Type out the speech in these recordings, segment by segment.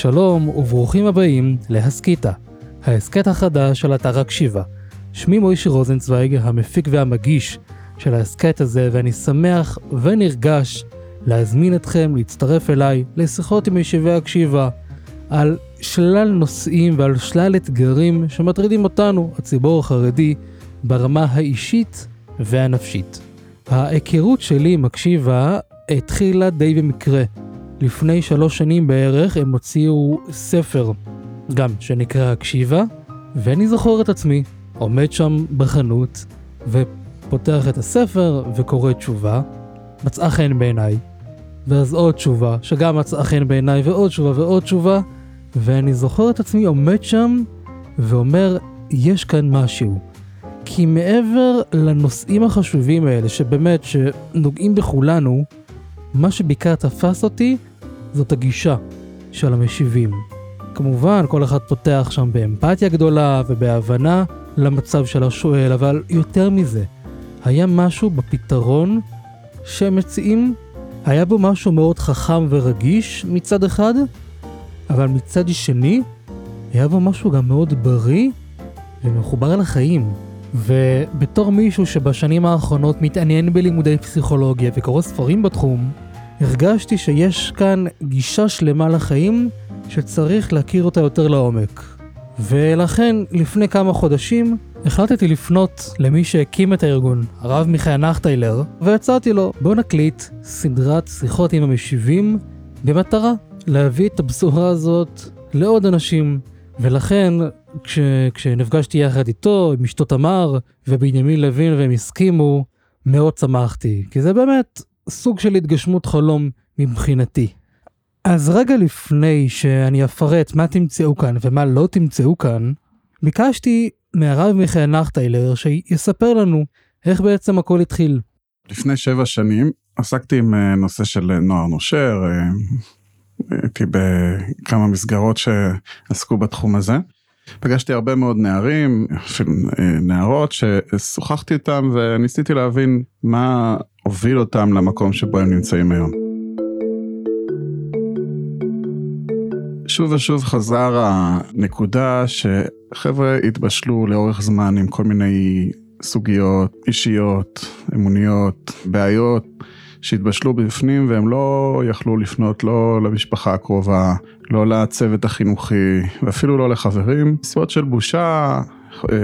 שלום וברוכים הבאים להסכיתה, ההסכת החדש של אתר הקשיבה. שמי מוישי רוזנצוויג, המפיק והמגיש של ההסכת הזה, ואני שמח ונרגש להזמין אתכם להצטרף אליי לשיחות עם ישיבי הקשיבה על שלל נושאים ועל שלל אתגרים שמטרידים אותנו, הציבור החרדי, ברמה האישית והנפשית. ההיכרות שלי עם הקשיבה התחילה די במקרה. לפני שלוש שנים בערך הם הוציאו ספר, גם שנקרא הקשיבה, ואני זוכר את עצמי עומד שם בחנות ופותח את הספר וקורא תשובה, מצאה חן בעיניי, ואז עוד תשובה שגם מצאה חן בעיניי ועוד תשובה ועוד תשובה, ואני זוכר את עצמי עומד שם ואומר, יש כאן משהו. כי מעבר לנושאים החשובים האלה, שבאמת, שנוגעים בכולנו, מה שבעיקר תפס אותי זאת הגישה של המשיבים. כמובן, כל אחד פותח שם באמפתיה גדולה ובהבנה למצב של השואל, אבל יותר מזה, היה משהו בפתרון שהם מציעים, היה בו משהו מאוד חכם ורגיש מצד אחד, אבל מצד שני, היה בו משהו גם מאוד בריא ומחובר לחיים. ובתור מישהו שבשנים האחרונות מתעניין בלימודי פסיכולוגיה וקורא ספרים בתחום, הרגשתי שיש כאן גישה שלמה לחיים שצריך להכיר אותה יותר לעומק. ולכן, לפני כמה חודשים, החלטתי לפנות למי שהקים את הארגון, הרב מיכאל נחטיילר, והצעתי לו, בוא נקליט סדרת שיחות עם המשיבים, במטרה להביא את הבשורה הזאת לעוד אנשים. ולכן, כש, כשנפגשתי יחד איתו, עם אשתו תמר ובנימין לוין והם הסכימו, מאוד שמחתי, כי זה באמת סוג של התגשמות חלום מבחינתי. אז רגע לפני שאני אפרט מה תמצאו כאן ומה לא תמצאו כאן, ביקשתי מהרב מיכאל נחטיילר שיספר לנו איך בעצם הכל התחיל. לפני שבע שנים עסקתי עם אה, נושא של נוער נושר, אה, הייתי בכמה מסגרות שעסקו בתחום הזה. פגשתי הרבה מאוד נערים, אפילו אה, נערות, ששוחחתי איתם וניסיתי להבין מה הוביל אותם למקום שבו הם נמצאים היום. שוב ושוב חזר הנקודה שחבר'ה התבשלו לאורך זמן עם כל מיני סוגיות אישיות, אמוניות, בעיות שהתבשלו בפנים והם לא יכלו לפנות לא למשפחה הקרובה, לא לצוות החינוכי ואפילו לא לחברים. סיבות של בושה,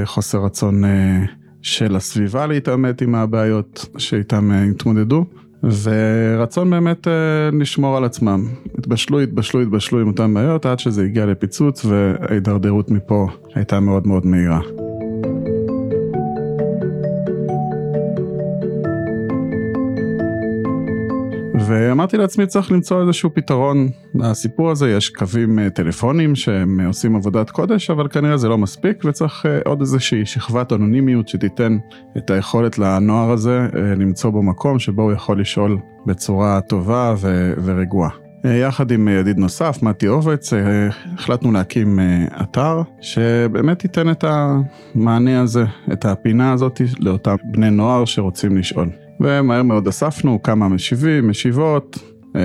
חוסר רצון אה, של הסביבה להתעמת עם הבעיות שאיתם אה, התמודדו. ורצון באמת אה, לשמור על עצמם. התבשלו, התבשלו, התבשלו עם אותן בעיות עד שזה הגיע לפיצוץ וההידרדרות מפה הייתה מאוד מאוד מהירה. ואמרתי לעצמי צריך למצוא איזשהו פתרון לסיפור הזה, יש קווים אה, טלפונים שהם אה, עושים עבודת קודש, אבל כנראה זה לא מספיק וצריך אה, עוד איזושהי שכבת אנונימיות שתיתן את היכולת לנוער הזה למצוא בו מקום שבו הוא יכול לשאול בצורה טובה ו- ורגועה. יחד עם ידיד נוסף, מתי עובץ, החלטנו להקים אתר שבאמת ייתן את המענה הזה, את הפינה הזאת לאותם בני נוער שרוצים לשאול. ומהר מאוד אספנו כמה משיבים, משיבות, אמ,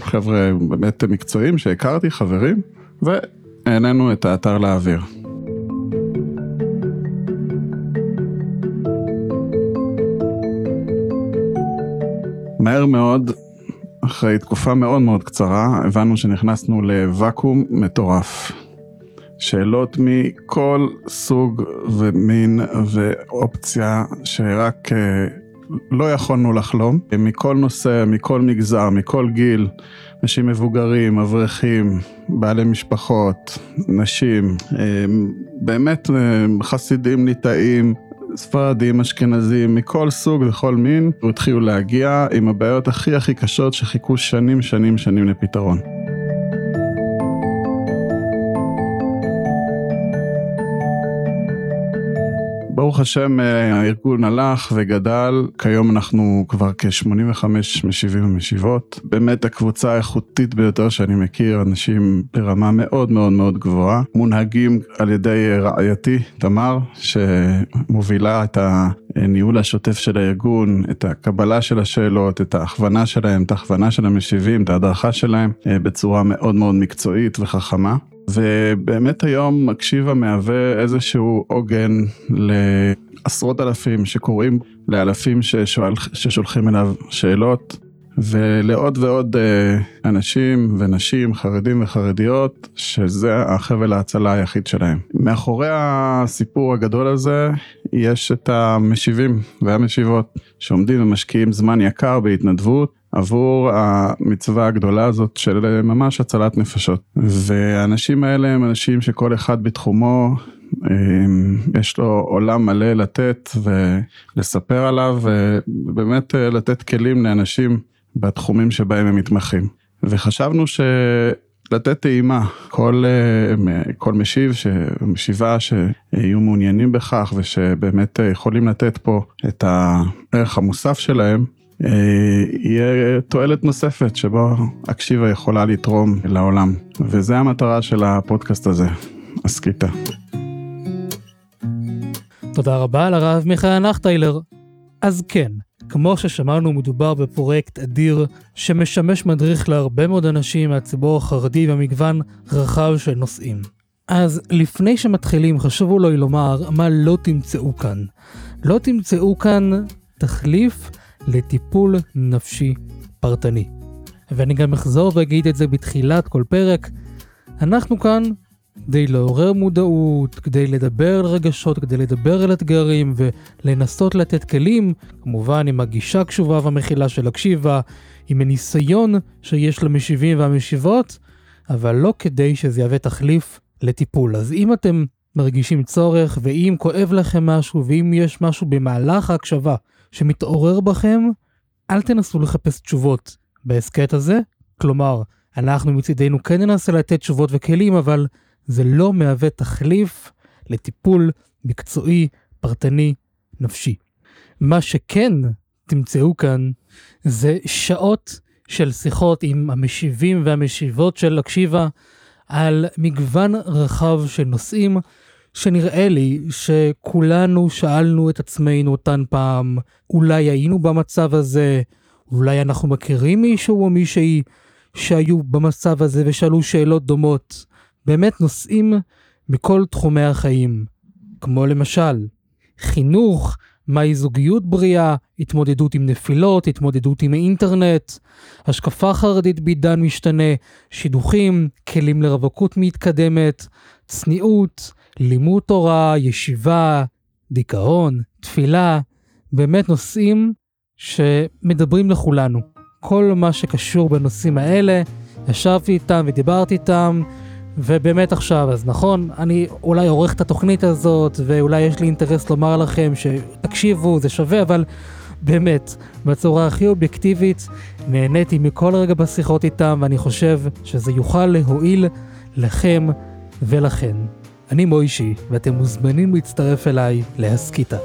חבר'ה באמת מקצועיים שהכרתי, חברים, והעלינו את האתר לאוויר. מהר מאוד, אחרי תקופה מאוד מאוד קצרה, הבנו שנכנסנו לוואקום מטורף. שאלות מכל סוג ומין ואופציה שרק אה, לא יכולנו לחלום, מכל נושא, מכל מגזר, מכל גיל, אנשים מבוגרים, אברכים, בעלי משפחות, נשים, באמת חסידים ליטאים, ספרדים, אשכנזים, מכל סוג וכל מין, התחילו להגיע עם הבעיות הכי הכי קשות שחיכו שנים שנים שנים לפתרון. ברוך השם הארגון הלך וגדל, כיום אנחנו כבר כ-85 משיבים ומשיבות. באמת הקבוצה האיכותית ביותר שאני מכיר, אנשים ברמה מאוד מאוד מאוד גבוהה, מונהגים על ידי רעייתי תמר, שמובילה את הניהול השוטף של הארגון, את הקבלה של השאלות, את ההכוונה שלהם, את ההכוונה של המשיבים, את ההדרכה שלהם, בצורה מאוד מאוד מקצועית וחכמה. ובאמת היום מקשיבה מהווה איזשהו עוגן לעשרות אלפים שקוראים לאלפים ששואל, ששולחים אליו שאלות ולעוד ועוד אה, אנשים ונשים חרדים וחרדיות שזה החבל ההצלה היחיד שלהם. מאחורי הסיפור הגדול הזה יש את המשיבים והמשיבות שעומדים ומשקיעים זמן יקר בהתנדבות עבור המצווה הגדולה הזאת של ממש הצלת נפשות. והאנשים האלה הם אנשים שכל אחד בתחומו יש לו עולם מלא לתת ולספר עליו ובאמת לתת כלים לאנשים בתחומים שבהם הם מתמחים. וחשבנו ש... לתת טעימה, כל, כל משיב, משיבה שיהיו מעוניינים בכך ושבאמת יכולים לתת פה את הערך המוסף שלהם, יהיה תועלת נוספת שבו הקשיבה יכולה לתרום לעולם. וזה המטרה של הפודקאסט הזה, הסקיטה. תודה רבה לרב מיכאל נחטיילר. אז כן, כמו ששמענו, מדובר בפרויקט אדיר שמשמש מדריך להרבה מאוד אנשים מהציבור החרדי במגוון רחב של נושאים. אז לפני שמתחילים, חשוב אולי לומר מה לא תמצאו כאן. לא תמצאו כאן תחליף לטיפול נפשי פרטני. ואני גם אחזור ואגיד את זה בתחילת כל פרק, אנחנו כאן כדי לעורר מודעות, כדי לדבר על רגשות, כדי לדבר על אתגרים ולנסות לתת כלים, כמובן עם הגישה הקשובה והמכילה של הקשיבה, עם הניסיון שיש למשיבים והמשיבות, אבל לא כדי שזה יהווה תחליף לטיפול. אז אם אתם מרגישים צורך, ואם כואב לכם משהו, ואם יש משהו במהלך ההקשבה שמתעורר בכם, אל תנסו לחפש תשובות בהסכת הזה. כלומר, אנחנו מצידנו כן ננסה לתת תשובות וכלים, אבל זה לא מהווה תחליף לטיפול מקצועי, פרטני, נפשי. מה שכן תמצאו כאן זה שעות של שיחות עם המשיבים והמשיבות של הקשיבה על מגוון רחב של נושאים שנראה לי שכולנו שאלנו את עצמנו אותן פעם, אולי היינו במצב הזה, אולי אנחנו מכירים מישהו או מישהי שהיו במצב הזה ושאלו שאלות דומות. באמת נושאים מכל תחומי החיים, כמו למשל חינוך, מהי זוגיות בריאה, התמודדות עם נפילות, התמודדות עם האינטרנט, השקפה חרדית בעידן משתנה, שידוכים, כלים לרווקות מתקדמת, צניעות, לימוד תורה, ישיבה, דיכאון, תפילה, באמת נושאים שמדברים לכולנו. כל מה שקשור בנושאים האלה, ישבתי איתם ודיברתי איתם, ובאמת עכשיו, אז נכון, אני אולי עורך את התוכנית הזאת, ואולי יש לי אינטרס לומר לכם שתקשיבו, זה שווה, אבל באמת, בצורה הכי אובייקטיבית, נהניתי מכל רגע בשיחות איתם, ואני חושב שזה יוכל להועיל לכם ולכן. אני מוישי, ואתם מוזמנים להצטרף אליי להסכיתה.